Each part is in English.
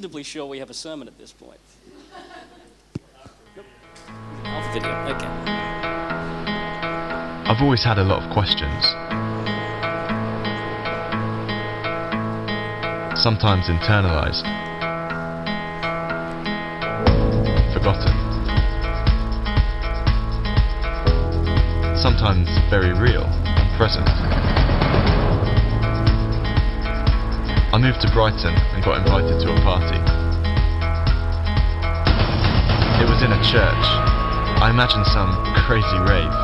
reasonably sure we have a sermon at this point. Off video, okay. I've always had a lot of questions. Sometimes internalized, forgotten. Sometimes very real and present. I moved to Brighton and got invited to a party. It was in a church. I imagined some crazy rave.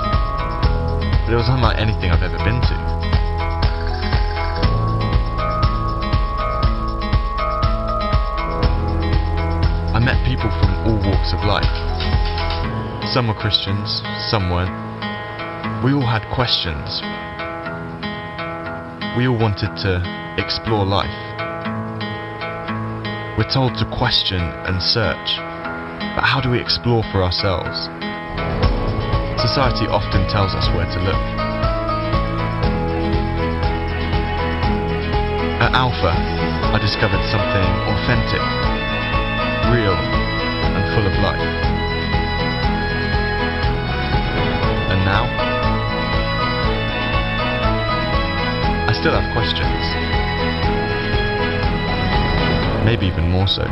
But it was unlike anything I've ever been to. I met people from all walks of life. Some were Christians, some weren't. We all had questions. We all wanted to explore life. We're told to question and search, but how do we explore for ourselves? Society often tells us where to look. At Alpha, I discovered something authentic, real, and full of life. And now, I still have questions. Maybe even more so.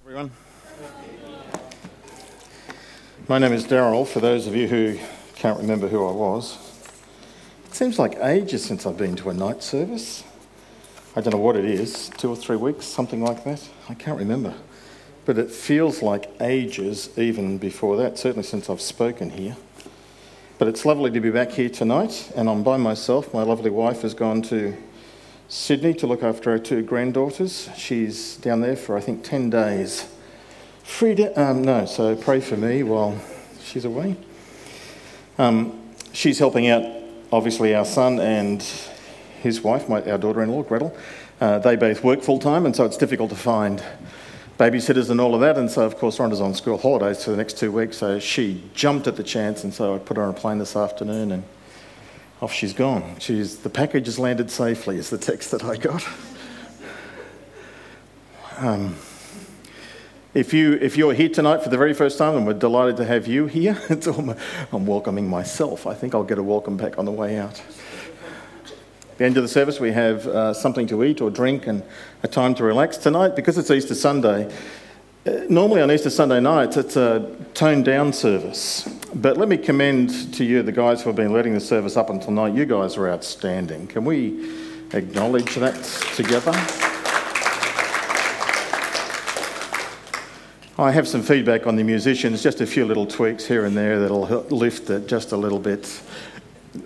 Everyone. My name is Daryl, for those of you who can't remember who I was. It seems like ages since I've been to a night service. I don't know what it is, two or three weeks, something like that. I can't remember. But it feels like ages even before that, certainly since I've spoken here. But it's lovely to be back here tonight, and I'm by myself. My lovely wife has gone to Sydney to look after her two granddaughters. She's down there for, I think, 10 days. To, um, no, so pray for me while she's away. Um, she's helping out, obviously, our son and his wife, my, our daughter in law, Gretel. Uh, they both work full time, and so it's difficult to find babysitters and all of that. And so, of course, Rhonda's on school holidays for the next two weeks, so she jumped at the chance, and so I put her on a plane this afternoon and off she's gone. She's, the package has landed safely, is the text that I got. Um, if, you, if you're here tonight for the very first time, and we're delighted to have you here, it's almost, I'm welcoming myself. I think I'll get a welcome back on the way out. The end of the service, we have uh, something to eat or drink and a time to relax. Tonight, because it's Easter Sunday, uh, normally on Easter Sunday nights, it's a toned down service. But let me commend to you the guys who have been leading the service up until now. You guys are outstanding. Can we acknowledge that together? I have some feedback on the musicians, just a few little tweaks here and there that'll lift it just a little bit.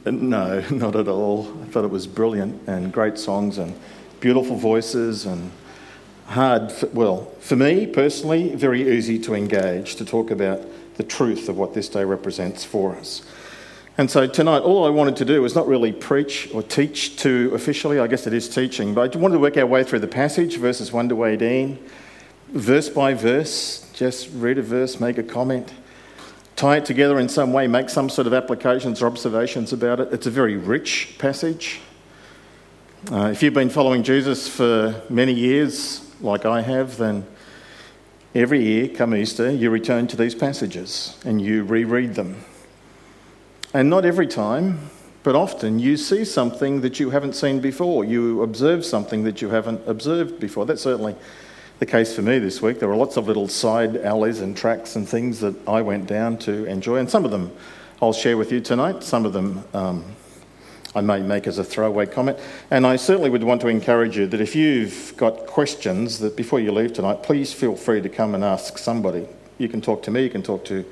No, not at all. I thought it was brilliant and great songs and beautiful voices and hard, for, well, for me personally, very easy to engage, to talk about the truth of what this day represents for us. And so tonight, all I wanted to do was not really preach or teach to officially, I guess it is teaching, but I wanted to work our way through the passage, verses 1 to 18, verse by verse, just read a verse, make a comment, tie it together in some way, make some sort of applications or observations about it. It's a very rich passage. Uh, if you've been following Jesus for many years, like I have, then every year, come Easter, you return to these passages and you reread them. And not every time, but often, you see something that you haven't seen before. You observe something that you haven't observed before. That's certainly the case for me this week. There were lots of little side alleys and tracks and things that I went down to enjoy, and some of them I'll share with you tonight. Some of them um, I may make as a throwaway comment. And I certainly would want to encourage you that if you've got questions, that before you leave tonight, please feel free to come and ask somebody. You can talk to me, you can talk to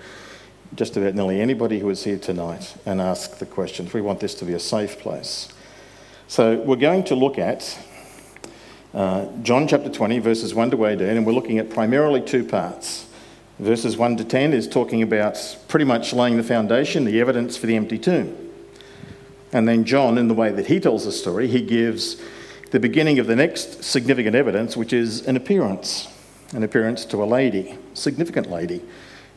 just about nearly anybody who is here tonight and ask the questions. We want this to be a safe place. So we're going to look at uh, John chapter 20, verses 1 to 18, and we're looking at primarily two parts. Verses 1 to 10 is talking about pretty much laying the foundation, the evidence for the empty tomb. And then John, in the way that he tells the story, he gives the beginning of the next significant evidence, which is an appearance. an appearance to a lady, significant lady.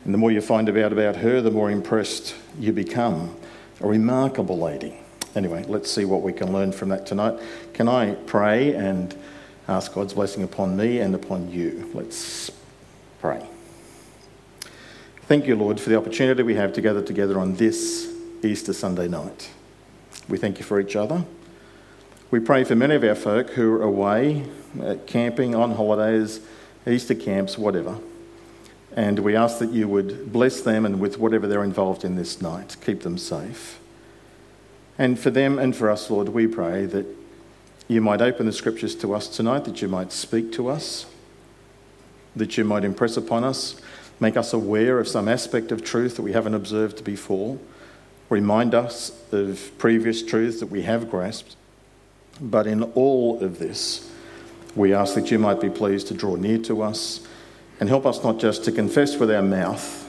And the more you find out about her, the more impressed you become. A remarkable lady. Anyway, let's see what we can learn from that tonight. Can I pray and ask God's blessing upon me and upon you? Let's pray. Thank you, Lord, for the opportunity we have to gather together on this Easter Sunday night. We thank you for each other. We pray for many of our folk who are away, uh, camping, on holidays, Easter camps, whatever. And we ask that you would bless them and with whatever they're involved in this night, keep them safe. And for them and for us, Lord, we pray that you might open the scriptures to us tonight, that you might speak to us, that you might impress upon us, make us aware of some aspect of truth that we haven't observed before, remind us of previous truths that we have grasped. But in all of this, we ask that you might be pleased to draw near to us and help us not just to confess with our mouth,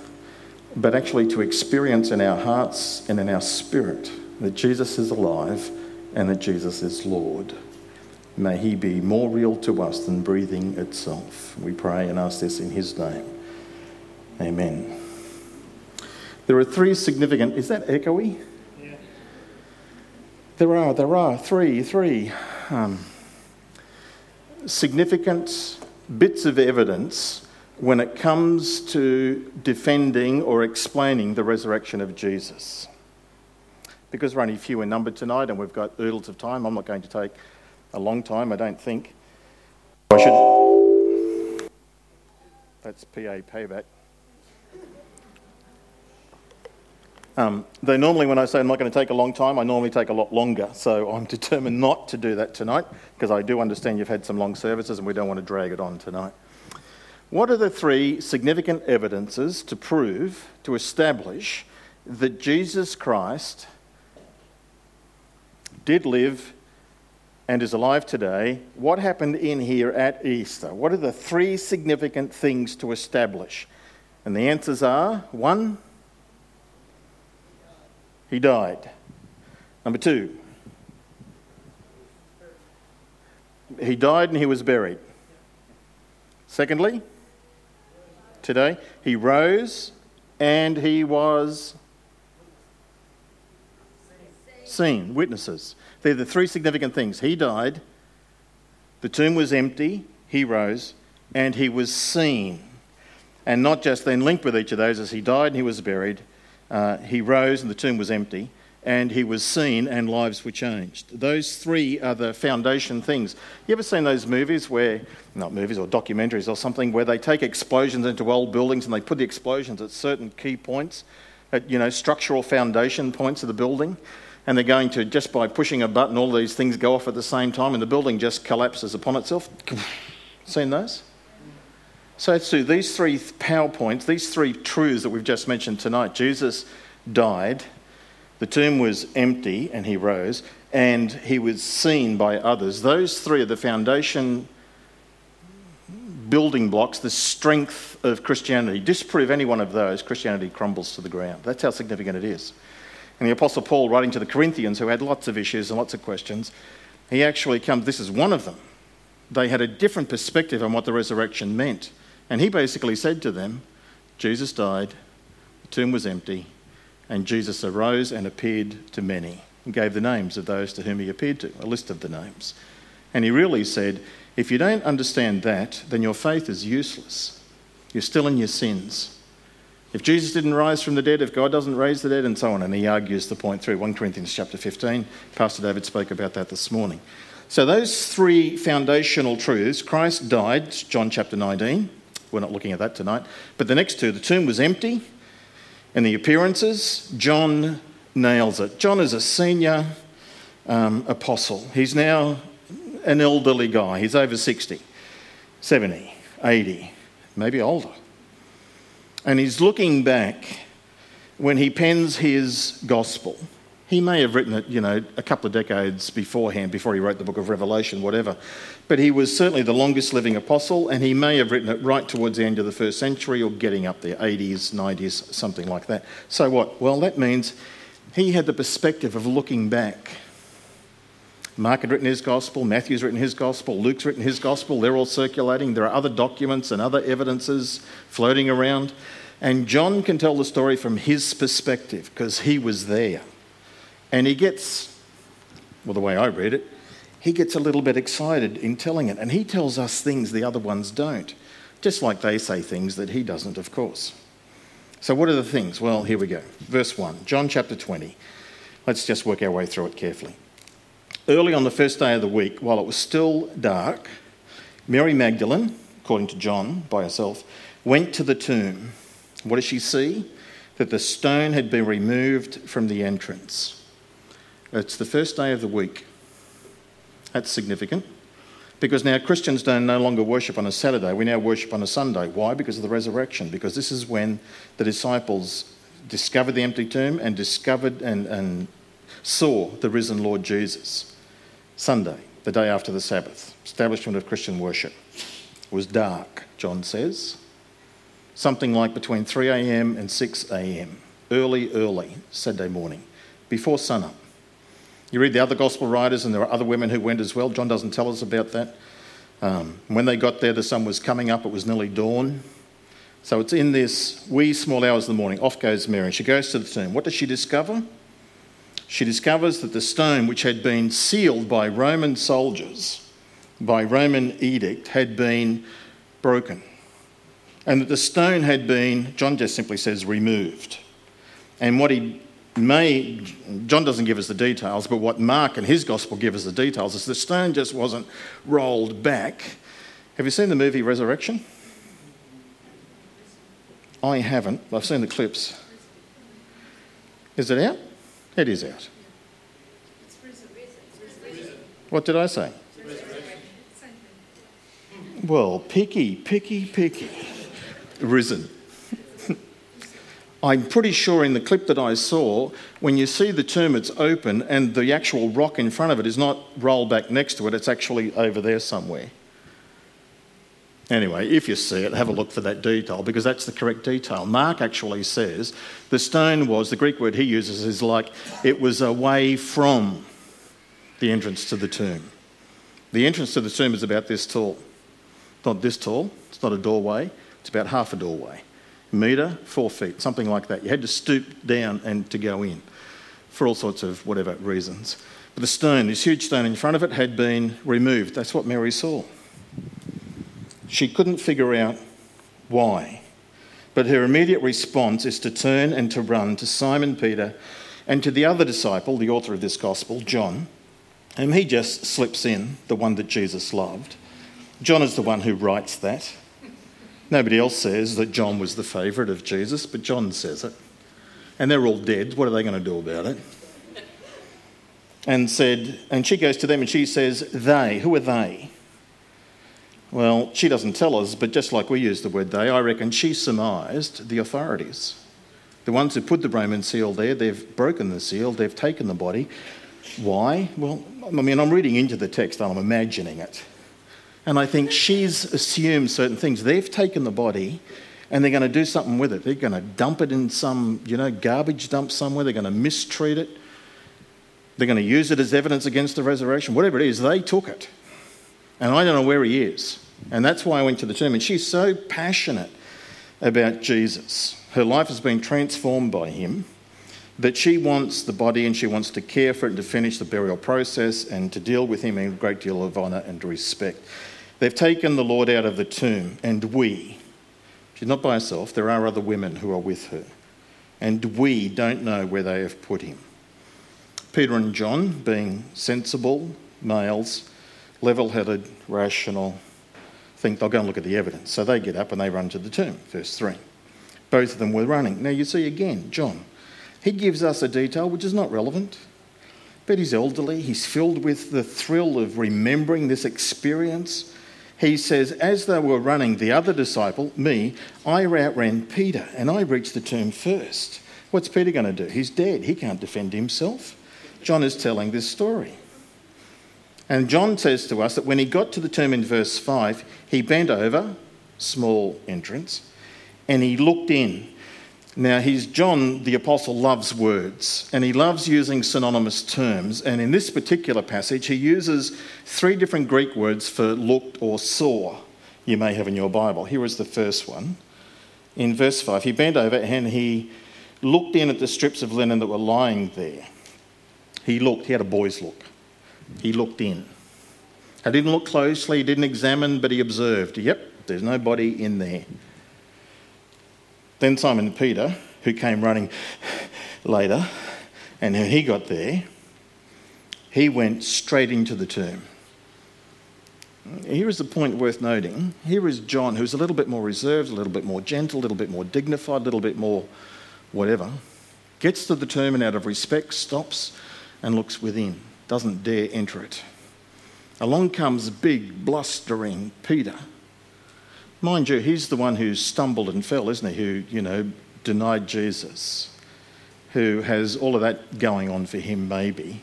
but actually to experience in our hearts and in our spirit that Jesus is alive and that Jesus is Lord. May he be more real to us than breathing itself. We pray and ask this in his name. Amen. There are three significant, is that echoey? Yeah. There are, there are three, three um, significant bits of evidence when it comes to defending or explaining the resurrection of Jesus. Because we're only few in number tonight and we've got oodles of time, I'm not going to take a long time, I don't think. I should. That's PA payback. Um, though normally, when I say I'm not going to take a long time, I normally take a lot longer. So I'm determined not to do that tonight because I do understand you've had some long services and we don't want to drag it on tonight. What are the three significant evidences to prove, to establish that Jesus Christ did live and is alive today? What happened in here at Easter? What are the three significant things to establish? And the answers are one, he died. Number two, he died and he was buried. Secondly, today, he rose and he was seen, witnesses. They're the three significant things. He died, the tomb was empty, he rose, and he was seen. And not just then linked with each of those as he died and he was buried, uh, he rose and the tomb was empty, and he was seen and lives were changed. Those three are the foundation things. You ever seen those movies where, not movies or documentaries or something, where they take explosions into old buildings and they put the explosions at certain key points, at, you know, structural foundation points of the building? And they're going to, just by pushing a button, all these things go off at the same time and the building just collapses upon itself. Seen those? So, Sue, these three PowerPoints, these three truths that we've just mentioned tonight Jesus died, the tomb was empty, and he rose, and he was seen by others. Those three are the foundation building blocks, the strength of Christianity. Disprove any one of those, Christianity crumbles to the ground. That's how significant it is. And the Apostle Paul, writing to the Corinthians, who had lots of issues and lots of questions, he actually comes, this is one of them. They had a different perspective on what the resurrection meant. And he basically said to them, Jesus died, the tomb was empty, and Jesus arose and appeared to many and gave the names of those to whom he appeared to, a list of the names. And he really said, if you don't understand that, then your faith is useless. You're still in your sins. If Jesus didn't rise from the dead, if God doesn't raise the dead, and so on, and he argues the point through 1 Corinthians chapter 15. Pastor David spoke about that this morning. So, those three foundational truths Christ died, John chapter 19. We're not looking at that tonight. But the next two the tomb was empty, and the appearances, John nails it. John is a senior um, apostle. He's now an elderly guy. He's over 60, 70, 80, maybe older. And he's looking back when he pens his gospel. He may have written it, you know, a couple of decades beforehand, before he wrote the book of Revelation, whatever. But he was certainly the longest living apostle, and he may have written it right towards the end of the first century or getting up there, 80s, 90s, something like that. So what? Well, that means he had the perspective of looking back. Mark had written his gospel, Matthew's written his gospel, Luke's written his gospel. They're all circulating. There are other documents and other evidences floating around. And John can tell the story from his perspective because he was there. And he gets, well, the way I read it, he gets a little bit excited in telling it. And he tells us things the other ones don't, just like they say things that he doesn't, of course. So, what are the things? Well, here we go. Verse 1, John chapter 20. Let's just work our way through it carefully. Early on the first day of the week, while it was still dark, Mary Magdalene, according to John by herself, went to the tomb. What does she see? That the stone had been removed from the entrance. It's the first day of the week. That's significant because now Christians don't no longer worship on a Saturday, we now worship on a Sunday. Why? Because of the resurrection. Because this is when the disciples discovered the empty tomb and discovered and, and saw the risen Lord Jesus. Sunday, the day after the Sabbath, establishment of Christian worship. It was dark, John says. Something like between 3 a.m. and 6 a.m. Early, early, Saturday morning, before sunup. You read the other gospel writers, and there are other women who went as well. John doesn't tell us about that. Um, when they got there, the sun was coming up, it was nearly dawn. So it's in this wee small hours of the morning. Off goes Mary. She goes to the tomb. What does she discover? She discovers that the stone, which had been sealed by Roman soldiers, by Roman edict, had been broken. And that the stone had been, John just simply says, removed. And what he may, John doesn't give us the details, but what Mark and his gospel give us the details is the stone just wasn't rolled back. Have you seen the movie Resurrection? I haven't. I've seen the clips. Is it out? It is out. What did I say? Well, picky, picky, picky. Risen. I'm pretty sure in the clip that I saw, when you see the tomb, it's open and the actual rock in front of it is not rolled back next to it, it's actually over there somewhere. Anyway, if you see it, have a look for that detail because that's the correct detail. Mark actually says the stone was, the Greek word he uses is like it was away from the entrance to the tomb. The entrance to the tomb is about this tall. Not this tall, it's not a doorway, it's about half a doorway. Metre, four feet, something like that. You had to stoop down and to go in for all sorts of whatever reasons. But the stone, this huge stone in front of it, had been removed. That's what Mary saw. She couldn't figure out why. But her immediate response is to turn and to run to Simon Peter and to the other disciple, the author of this gospel, John, and he just slips in, the one that Jesus loved. John is the one who writes that. Nobody else says that John was the favourite of Jesus, but John says it. And they're all dead. What are they going to do about it? And said, and she goes to them and she says, They, who are they? Well, she doesn't tell us, but just like we use the word they, I reckon she surmised the authorities. The ones who put the Roman seal there, they've broken the seal, they've taken the body. Why? Well, I mean, I'm reading into the text and I'm imagining it. And I think she's assumed certain things. They've taken the body and they're going to do something with it. They're going to dump it in some, you know, garbage dump somewhere. They're going to mistreat it. They're going to use it as evidence against the resurrection. Whatever it is, they took it. And I don't know where he is. And that's why I went to the tomb. And she's so passionate about Jesus. Her life has been transformed by him that she wants the body and she wants to care for it and to finish the burial process and to deal with him in a great deal of honour and respect. They've taken the Lord out of the tomb, and we, she's not by herself, there are other women who are with her, and we don't know where they have put him. Peter and John, being sensible males, level headed, rational, think they'll go and look at the evidence. So they get up and they run to the tomb, verse 3. Both of them were running. Now you see again, John, he gives us a detail which is not relevant, but he's elderly. He's filled with the thrill of remembering this experience. He says, As they were running, the other disciple, me, I outran Peter and I reached the tomb first. What's Peter going to do? He's dead. He can't defend himself. John is telling this story. And John says to us that when he got to the tomb in verse 5, he bent over, small entrance, and he looked in. Now, he's John the Apostle loves words and he loves using synonymous terms. And in this particular passage, he uses three different Greek words for looked or saw, you may have in your Bible. Here is the first one. In verse 5, he bent over and he looked in at the strips of linen that were lying there. He looked, he had a boy's look. He looked in. He didn't look closely, he didn't examine, but he observed. Yep, there's nobody in there. Then Simon Peter, who came running later, and when he got there, he went straight into the tomb. Here is the point worth noting. Here is John, who's a little bit more reserved, a little bit more gentle, a little bit more dignified, a little bit more whatever, gets to the tomb and out of respect stops and looks within, doesn't dare enter it. Along comes big, blustering Peter Mind you, he's the one who stumbled and fell, isn't he? Who, you know, denied Jesus, who has all of that going on for him, maybe.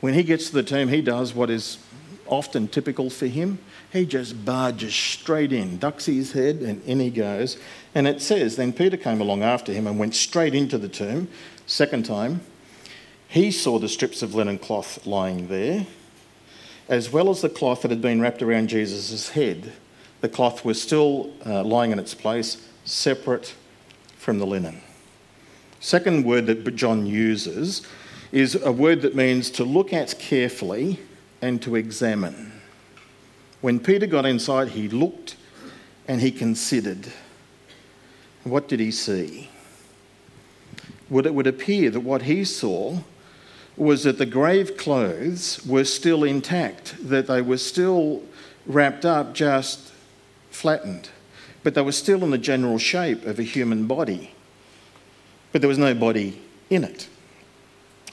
When he gets to the tomb, he does what is often typical for him. He just barges straight in, ducks his head, and in he goes. And it says, Then Peter came along after him and went straight into the tomb. Second time, he saw the strips of linen cloth lying there, as well as the cloth that had been wrapped around Jesus' head the cloth was still uh, lying in its place, separate from the linen. Second word that John uses is a word that means to look at carefully and to examine. When Peter got inside, he looked and he considered. What did he see? Well, it would appear that what he saw was that the grave clothes were still intact, that they were still wrapped up just flattened, but they were still in the general shape of a human body. But there was no body in it.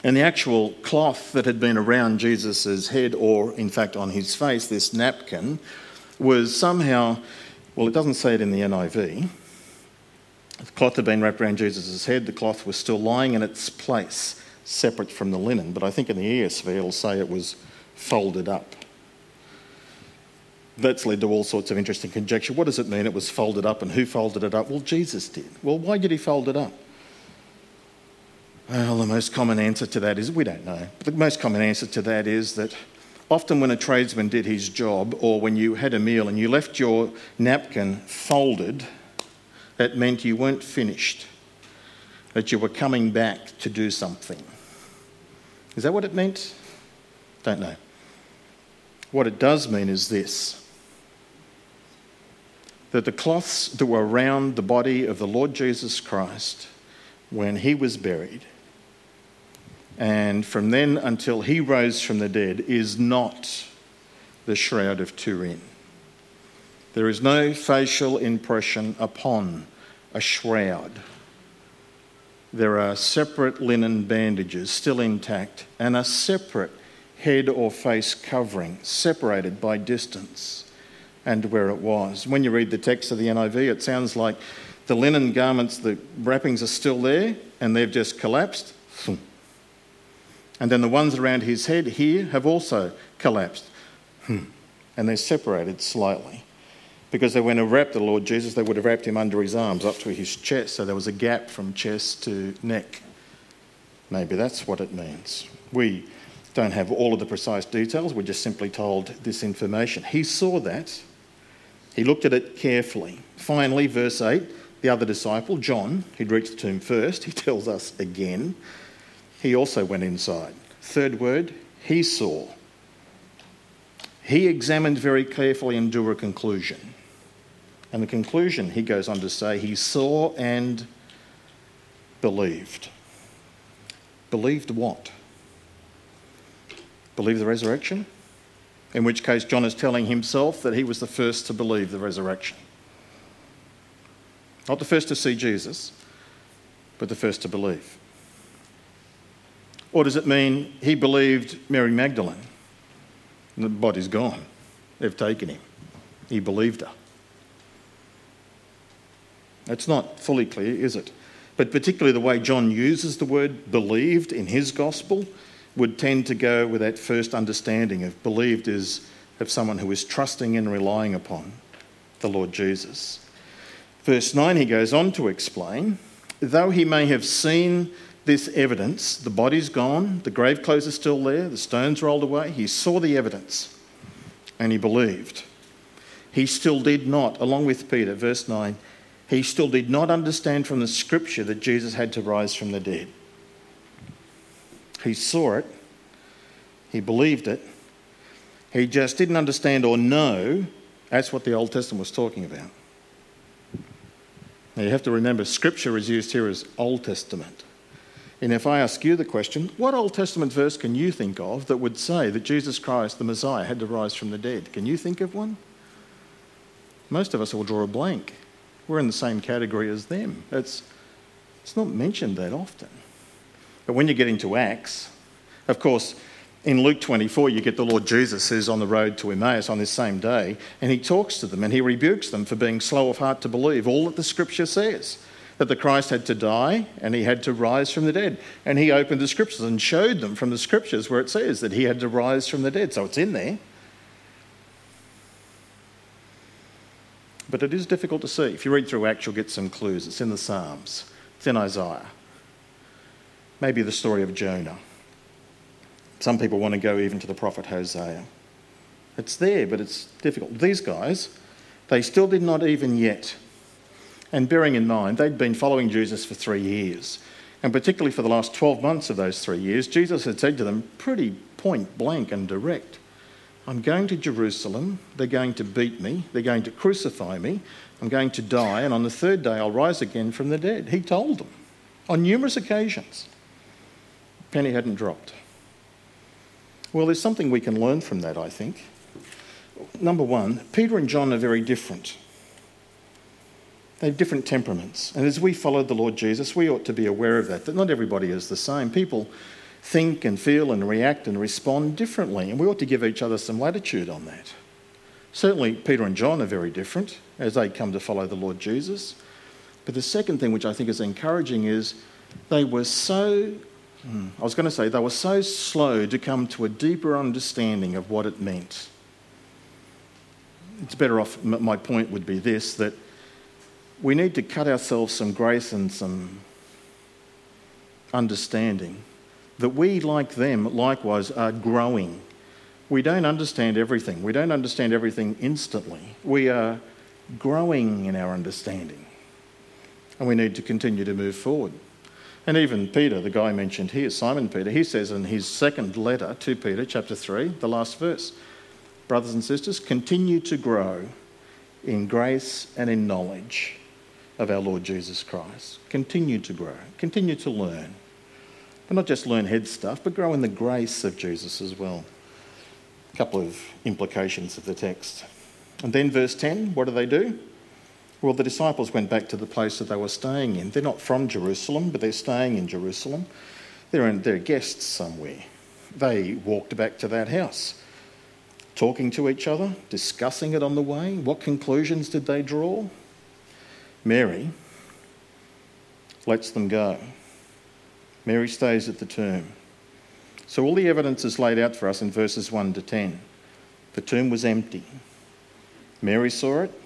And the actual cloth that had been around Jesus' head, or in fact on his face, this napkin, was somehow, well, it doesn't say it in the NIV. The cloth had been wrapped around Jesus' head, the cloth was still lying in its place, separate from the linen. But I think in the ESV it'll say it was folded up that's led to all sorts of interesting conjecture. What does it mean it was folded up and who folded it up? Well, Jesus did. Well, why did he fold it up? Well, the most common answer to that is we don't know. But the most common answer to that is that often when a tradesman did his job or when you had a meal and you left your napkin folded, that meant you weren't finished, that you were coming back to do something. Is that what it meant? Don't know. What it does mean is this that the cloths that were around the body of the Lord Jesus Christ when he was buried, and from then until he rose from the dead, is not the Shroud of Turin. There is no facial impression upon a shroud. There are separate linen bandages still intact and a separate head or face covering, separated by distance and where it was. When you read the text of the NIV, it sounds like the linen garments, the wrappings are still there and they've just collapsed. And then the ones around his head here have also collapsed. And they're separated slightly. Because they went to wrap the Lord Jesus, they would have wrapped him under his arms up to his chest. So there was a gap from chest to neck. Maybe that's what it means. We don't have all of the precise details, we're just simply told this information. He saw that he looked at it carefully. Finally, verse 8, the other disciple, John, who'd reached the tomb first, he tells us again, he also went inside. Third word, he saw. He examined very carefully and drew a conclusion. And the conclusion, he goes on to say, he saw and believed. Believed what? Believe the resurrection? in which case John is telling himself that he was the first to believe the resurrection. Not the first to see Jesus, but the first to believe. Or does it mean he believed Mary Magdalene? The body's gone. They've taken him. He believed her. That's not fully clear, is it? But particularly the way John uses the word believed in his gospel would tend to go with that first understanding of believed is of someone who is trusting and relying upon the Lord Jesus. Verse 9, he goes on to explain though he may have seen this evidence, the body's gone, the grave clothes are still there, the stones rolled away, he saw the evidence and he believed. He still did not, along with Peter, verse 9, he still did not understand from the scripture that Jesus had to rise from the dead. He saw it, he believed it, he just didn't understand or know that's what the Old Testament was talking about. Now you have to remember, scripture is used here as Old Testament. And if I ask you the question, what Old Testament verse can you think of that would say that Jesus Christ, the Messiah, had to rise from the dead? Can you think of one? Most of us will draw a blank. We're in the same category as them. It's, it's not mentioned that often. But when you get into Acts, of course, in Luke 24, you get the Lord Jesus who's on the road to Emmaus on this same day, and he talks to them and he rebukes them for being slow of heart to believe all that the scripture says that the Christ had to die and he had to rise from the dead. And he opened the scriptures and showed them from the scriptures where it says that he had to rise from the dead. So it's in there. But it is difficult to see. If you read through Acts, you'll get some clues. It's in the Psalms, it's in Isaiah, maybe the story of Jonah. Some people want to go even to the prophet Hosea. It's there, but it's difficult. These guys, they still did not even yet. And bearing in mind, they'd been following Jesus for three years. And particularly for the last 12 months of those three years, Jesus had said to them pretty point blank and direct I'm going to Jerusalem. They're going to beat me. They're going to crucify me. I'm going to die. And on the third day, I'll rise again from the dead. He told them on numerous occasions. Penny hadn't dropped. Well, there's something we can learn from that, I think. Number one, Peter and John are very different. They have different temperaments. And as we follow the Lord Jesus, we ought to be aware of that, that not everybody is the same. People think and feel and react and respond differently, and we ought to give each other some latitude on that. Certainly, Peter and John are very different as they come to follow the Lord Jesus. But the second thing, which I think is encouraging, is they were so Hmm. I was going to say they were so slow to come to a deeper understanding of what it meant. It's better off, my point would be this that we need to cut ourselves some grace and some understanding that we, like them, likewise are growing. We don't understand everything. We don't understand everything instantly. We are growing in our understanding. And we need to continue to move forward. And even Peter, the guy mentioned here, Simon Peter, he says in his second letter to Peter, chapter 3, the last verse Brothers and sisters, continue to grow in grace and in knowledge of our Lord Jesus Christ. Continue to grow, continue to learn. But not just learn head stuff, but grow in the grace of Jesus as well. A couple of implications of the text. And then, verse 10, what do they do? Well, the disciples went back to the place that they were staying in. They're not from Jerusalem, but they're staying in Jerusalem. They're, in, they're guests somewhere. They walked back to that house, talking to each other, discussing it on the way. What conclusions did they draw? Mary lets them go. Mary stays at the tomb. So all the evidence is laid out for us in verses 1 to 10. The tomb was empty. Mary saw it.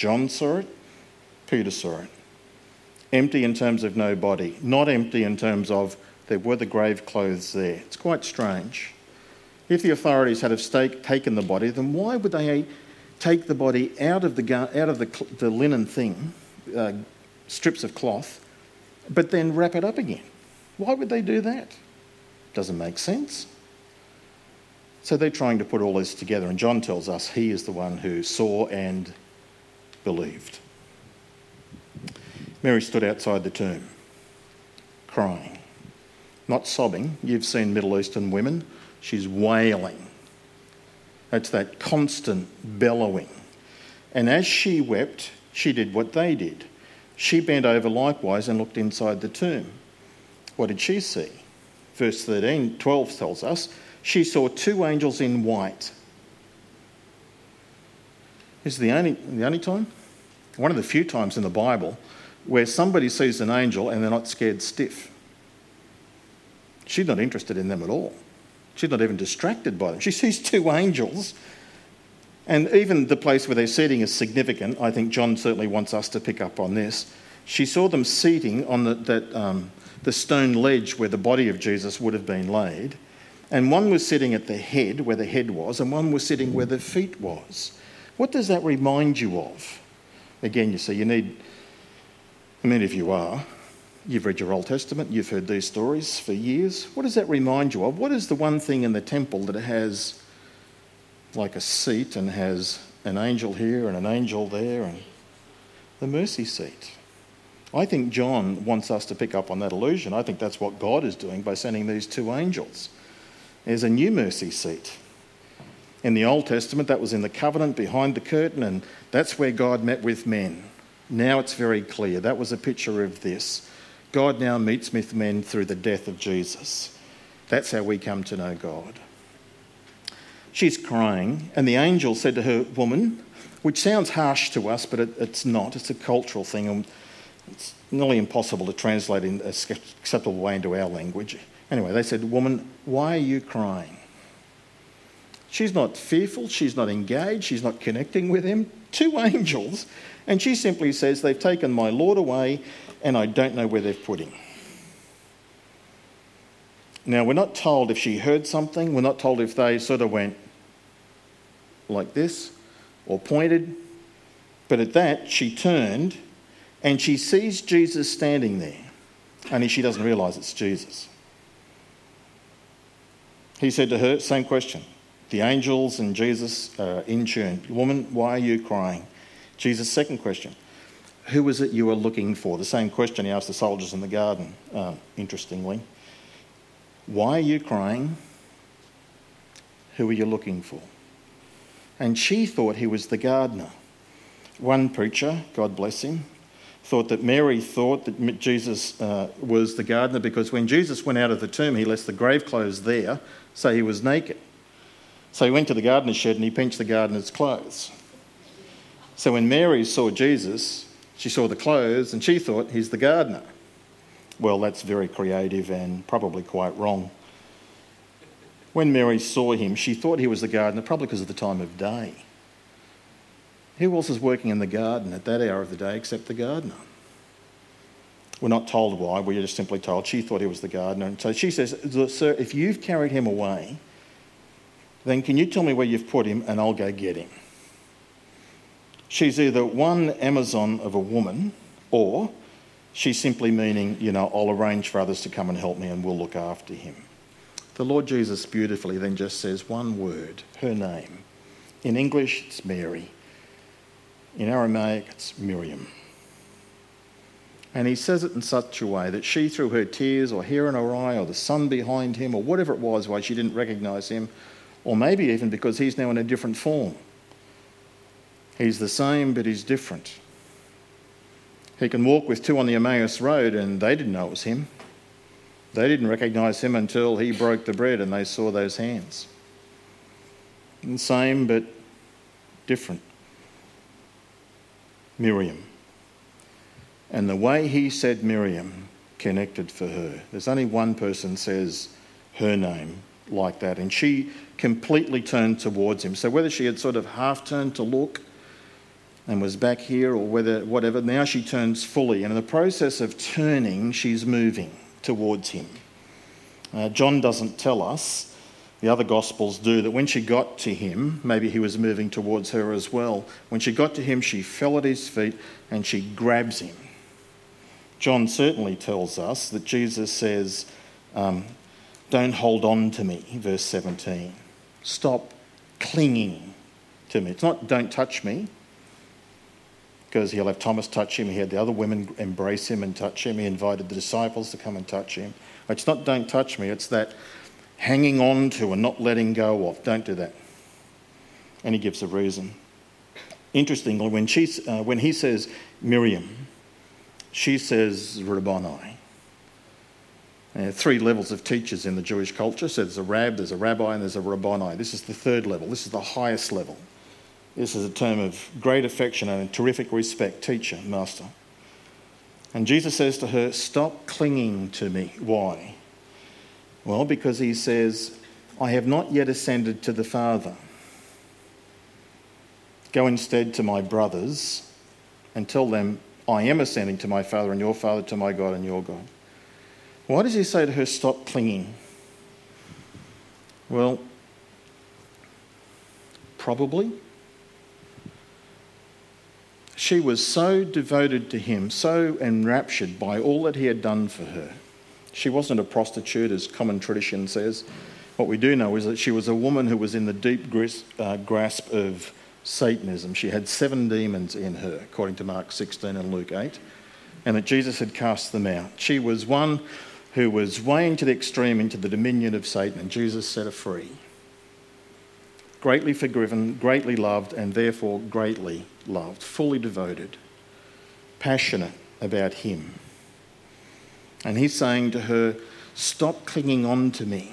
John saw it, Peter saw it. Empty in terms of no body, not empty in terms of there were the grave clothes there. It's quite strange. If the authorities had stake, taken the body, then why would they take the body out of the, out of the, the linen thing, uh, strips of cloth, but then wrap it up again? Why would they do that? Doesn't make sense. So they're trying to put all this together, and John tells us he is the one who saw and believed. Mary stood outside the tomb, crying, not sobbing. You've seen Middle Eastern women, she's wailing. That's that constant bellowing. And as she wept, she did what they did. She bent over likewise and looked inside the tomb. What did she see? Verse 13, 12 tells us she saw two angels in white this is the only, the only time, one of the few times in the Bible where somebody sees an angel and they're not scared stiff. She's not interested in them at all. She's not even distracted by them. She sees two angels. And even the place where they're sitting is significant. I think John certainly wants us to pick up on this. she saw them seating on the, that, um, the stone ledge where the body of Jesus would have been laid. And one was sitting at the head, where the head was, and one was sitting where the feet was. What does that remind you of? Again, you see, you need, I mean, if you are, you've read your Old Testament, you've heard these stories for years. What does that remind you of? What is the one thing in the temple that has like a seat and has an angel here and an angel there and the mercy seat? I think John wants us to pick up on that illusion. I think that's what God is doing by sending these two angels. There's a new mercy seat. In the Old Testament, that was in the covenant behind the curtain, and that's where God met with men. Now it's very clear. That was a picture of this. God now meets with men through the death of Jesus. That's how we come to know God. She's crying, and the angel said to her, Woman, which sounds harsh to us, but it, it's not. It's a cultural thing, and it's nearly impossible to translate in a acceptable way into our language. Anyway, they said, Woman, why are you crying? She's not fearful, she's not engaged, she's not connecting with him. Two angels. And she simply says, They've taken my Lord away, and I don't know where they've put him. Now, we're not told if she heard something, we're not told if they sort of went like this or pointed, but at that, she turned and she sees Jesus standing there. Only she doesn't realise it's Jesus. He said to her, same question. The angels and Jesus are in tune. Woman, why are you crying? Jesus' second question. Who was it you were looking for? The same question he asked the soldiers in the garden, uh, interestingly. Why are you crying? Who are you looking for? And she thought he was the gardener. One preacher, God bless him, thought that Mary thought that Jesus uh, was the gardener because when Jesus went out of the tomb, he left the grave clothes there so he was naked. So he went to the gardener's shed and he pinched the gardener's clothes. So when Mary saw Jesus, she saw the clothes and she thought he's the gardener. Well, that's very creative and probably quite wrong. When Mary saw him, she thought he was the gardener, probably because of the time of day. Who else is working in the garden at that hour of the day except the gardener? We're not told why, we're just simply told she thought he was the gardener. And so she says, Sir, if you've carried him away, then can you tell me where you've put him and I'll go get him? She's either one Amazon of a woman or she's simply meaning, you know, I'll arrange for others to come and help me and we'll look after him. The Lord Jesus beautifully then just says one word, her name. In English, it's Mary. In Aramaic, it's Miriam. And he says it in such a way that she, through her tears or hair in her eye or the sun behind him or whatever it was, why she didn't recognize him, or maybe even because he's now in a different form. He's the same, but he's different. He can walk with two on the Emmaus Road, and they didn't know it was him. They didn't recognize him until he broke the bread and they saw those hands. The same, but different. Miriam. And the way he said Miriam connected for her. There's only one person says her name like that, and she completely turned towards him. So whether she had sort of half turned to look and was back here, or whether whatever, now she turns fully, and in the process of turning, she's moving towards him. Uh, John doesn't tell us the other Gospels do, that when she got to him, maybe he was moving towards her as well. When she got to him, she fell at his feet and she grabs him. John certainly tells us that Jesus says, um, Don't hold on to me, verse 17. Stop clinging to me. It's not don't touch me, because he'll have Thomas touch him. He had the other women embrace him and touch him. He invited the disciples to come and touch him. It's not don't touch me, it's that hanging on to and not letting go of. Don't do that. And he gives a reason. Interestingly, when, she, uh, when he says Miriam, she says Rabboni. Uh, three levels of teachers in the Jewish culture. So there's a rab, there's a rabbi, and there's a rabboni. This is the third level. This is the highest level. This is a term of great affection and terrific respect. Teacher, master. And Jesus says to her, Stop clinging to me. Why? Well, because he says, I have not yet ascended to the Father. Go instead to my brothers and tell them, I am ascending to my Father and your Father, to my God and your God. Why does he say to her, Stop clinging? Well, probably. She was so devoted to him, so enraptured by all that he had done for her. She wasn't a prostitute, as common tradition says. What we do know is that she was a woman who was in the deep uh, grasp of Satanism. She had seven demons in her, according to Mark 16 and Luke 8, and that Jesus had cast them out. She was one who was weighing to the extreme into the dominion of Satan, and Jesus set her free. Greatly forgiven, greatly loved, and therefore greatly loved, fully devoted, passionate about Him. And He's saying to her, Stop clinging on to me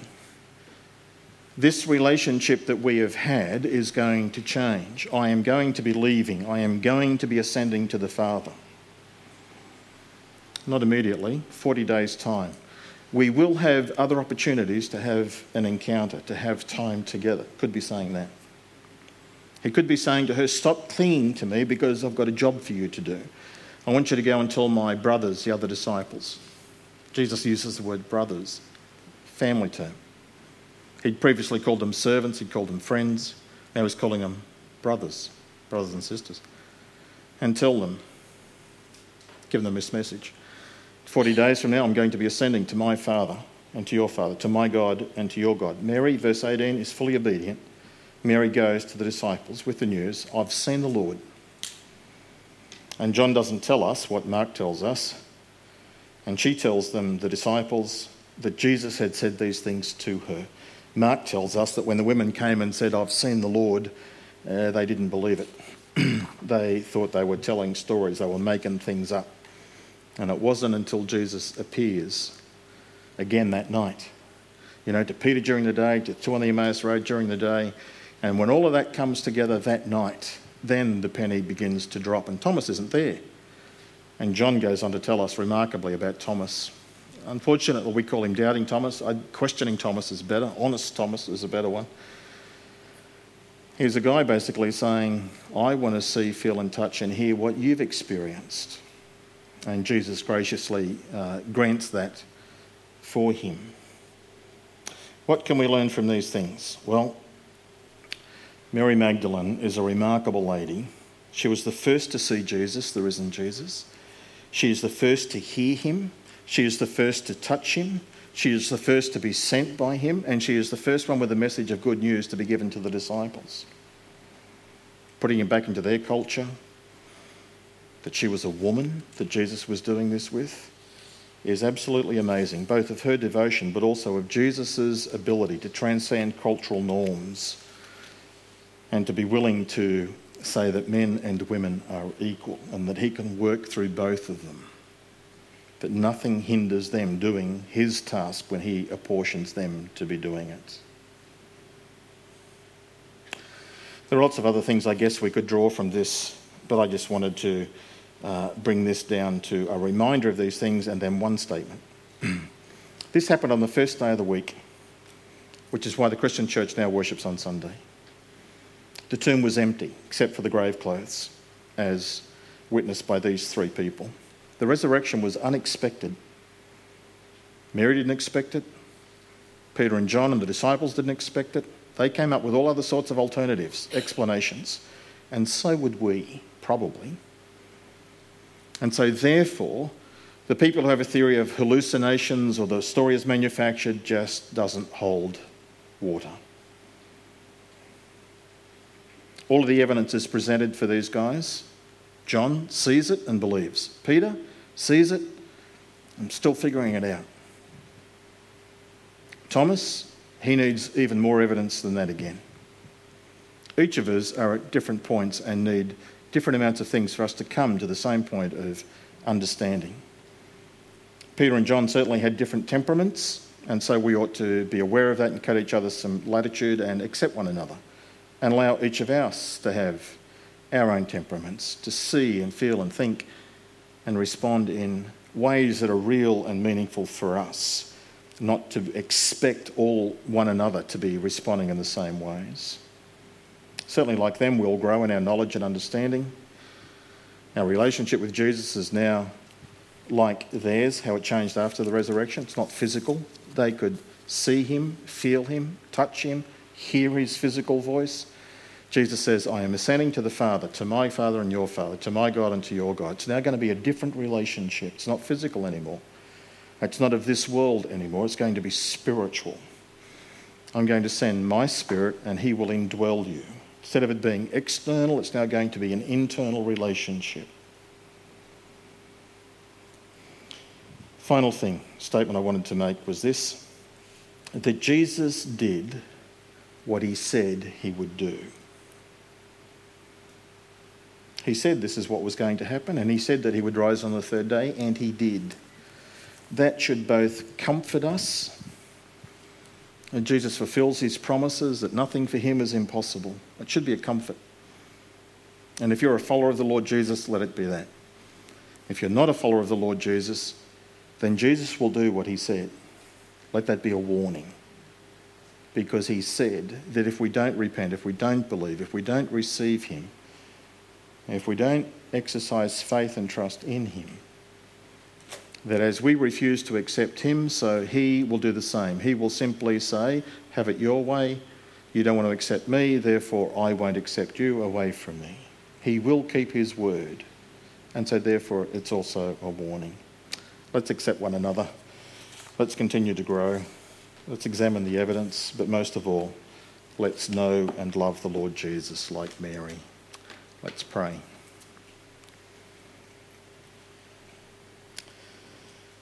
this relationship that we have had is going to change. I am going to be leaving. I am going to be ascending to the Father. Not immediately, 40 days' time. We will have other opportunities to have an encounter, to have time together. Could be saying that. He could be saying to her, Stop clinging to me because I've got a job for you to do. I want you to go and tell my brothers, the other disciples. Jesus uses the word brothers, family term. He'd previously called them servants, he'd called them friends. Now he's calling them brothers, brothers and sisters. And tell them, give them this message. 40 days from now, I'm going to be ascending to my Father and to your Father, to my God and to your God. Mary, verse 18, is fully obedient. Mary goes to the disciples with the news I've seen the Lord. And John doesn't tell us what Mark tells us. And she tells them, the disciples, that Jesus had said these things to her. Mark tells us that when the women came and said, I've seen the Lord, uh, they didn't believe it. they thought they were telling stories, they were making things up. And it wasn't until Jesus appears again that night, you know, to Peter during the day, to two on the Emmaus Road during the day. And when all of that comes together that night, then the penny begins to drop. And Thomas isn't there. And John goes on to tell us remarkably about Thomas Unfortunately, we call him Doubting Thomas. Questioning Thomas is better. Honest Thomas is a better one. He's a guy basically saying, I want to see, feel, and touch and hear what you've experienced. And Jesus graciously uh, grants that for him. What can we learn from these things? Well, Mary Magdalene is a remarkable lady. She was the first to see Jesus, the risen Jesus. She is the first to hear him. She is the first to touch him. She is the first to be sent by him. And she is the first one with a message of good news to be given to the disciples. Putting him back into their culture, that she was a woman that Jesus was doing this with, is absolutely amazing, both of her devotion but also of Jesus' ability to transcend cultural norms and to be willing to say that men and women are equal and that he can work through both of them that nothing hinders them doing his task when he apportions them to be doing it. There are lots of other things I guess we could draw from this, but I just wanted to uh, bring this down to a reminder of these things and then one statement. this happened on the first day of the week, which is why the Christian church now worships on Sunday. The tomb was empty, except for the grave clothes, as witnessed by these three people. The resurrection was unexpected. Mary didn't expect it. Peter and John and the disciples didn't expect it. They came up with all other sorts of alternatives, explanations. And so would we, probably. And so, therefore, the people who have a theory of hallucinations or the story is manufactured just doesn't hold water. All of the evidence is presented for these guys. John sees it and believes. Peter sees it. I'm still figuring it out. Thomas, he needs even more evidence than that again. Each of us are at different points and need different amounts of things for us to come to the same point of understanding. Peter and John certainly had different temperaments, and so we ought to be aware of that and cut each other some latitude and accept one another and allow each of us to have our own temperaments, to see and feel and think and respond in ways that are real and meaningful for us, not to expect all one another to be responding in the same ways. Certainly, like them, we'll grow in our knowledge and understanding. Our relationship with Jesus is now like theirs, how it changed after the resurrection. It's not physical. They could see him, feel him, touch him, hear his physical voice. Jesus says, I am ascending to the Father, to my Father and your Father, to my God and to your God. It's now going to be a different relationship. It's not physical anymore. It's not of this world anymore. It's going to be spiritual. I'm going to send my spirit and he will indwell you. Instead of it being external, it's now going to be an internal relationship. Final thing, statement I wanted to make was this that Jesus did what he said he would do. He said this is what was going to happen, and he said that he would rise on the third day, and he did. That should both comfort us, and Jesus fulfills his promises that nothing for him is impossible. It should be a comfort. And if you're a follower of the Lord Jesus, let it be that. If you're not a follower of the Lord Jesus, then Jesus will do what he said. Let that be a warning. Because he said that if we don't repent, if we don't believe, if we don't receive him, if we don't exercise faith and trust in him, that as we refuse to accept him, so he will do the same. He will simply say, Have it your way. You don't want to accept me, therefore I won't accept you away from me. He will keep his word. And so, therefore, it's also a warning. Let's accept one another. Let's continue to grow. Let's examine the evidence, but most of all, let's know and love the Lord Jesus like Mary. Let's pray.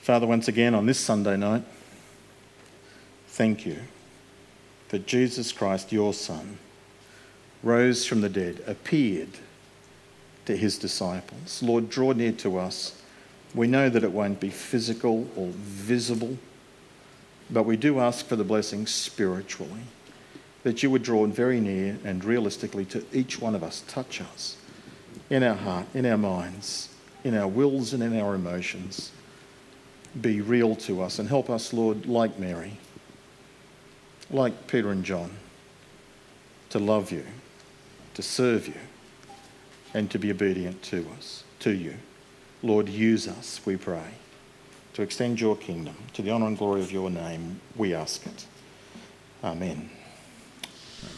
Father, once again on this Sunday night, thank you that Jesus Christ, your Son, rose from the dead, appeared to his disciples. Lord, draw near to us we know that it won't be physical or visible, but we do ask for the blessing spiritually, that you would draw very near and realistically to each one of us, touch us in our heart, in our minds, in our wills, and in our emotions. Be real to us and help us, Lord, like Mary, like Peter and John, to love you, to serve you, and to be obedient to us, to you. Lord, use us, we pray, to extend your kingdom to the honour and glory of your name. We ask it. Amen. Amen.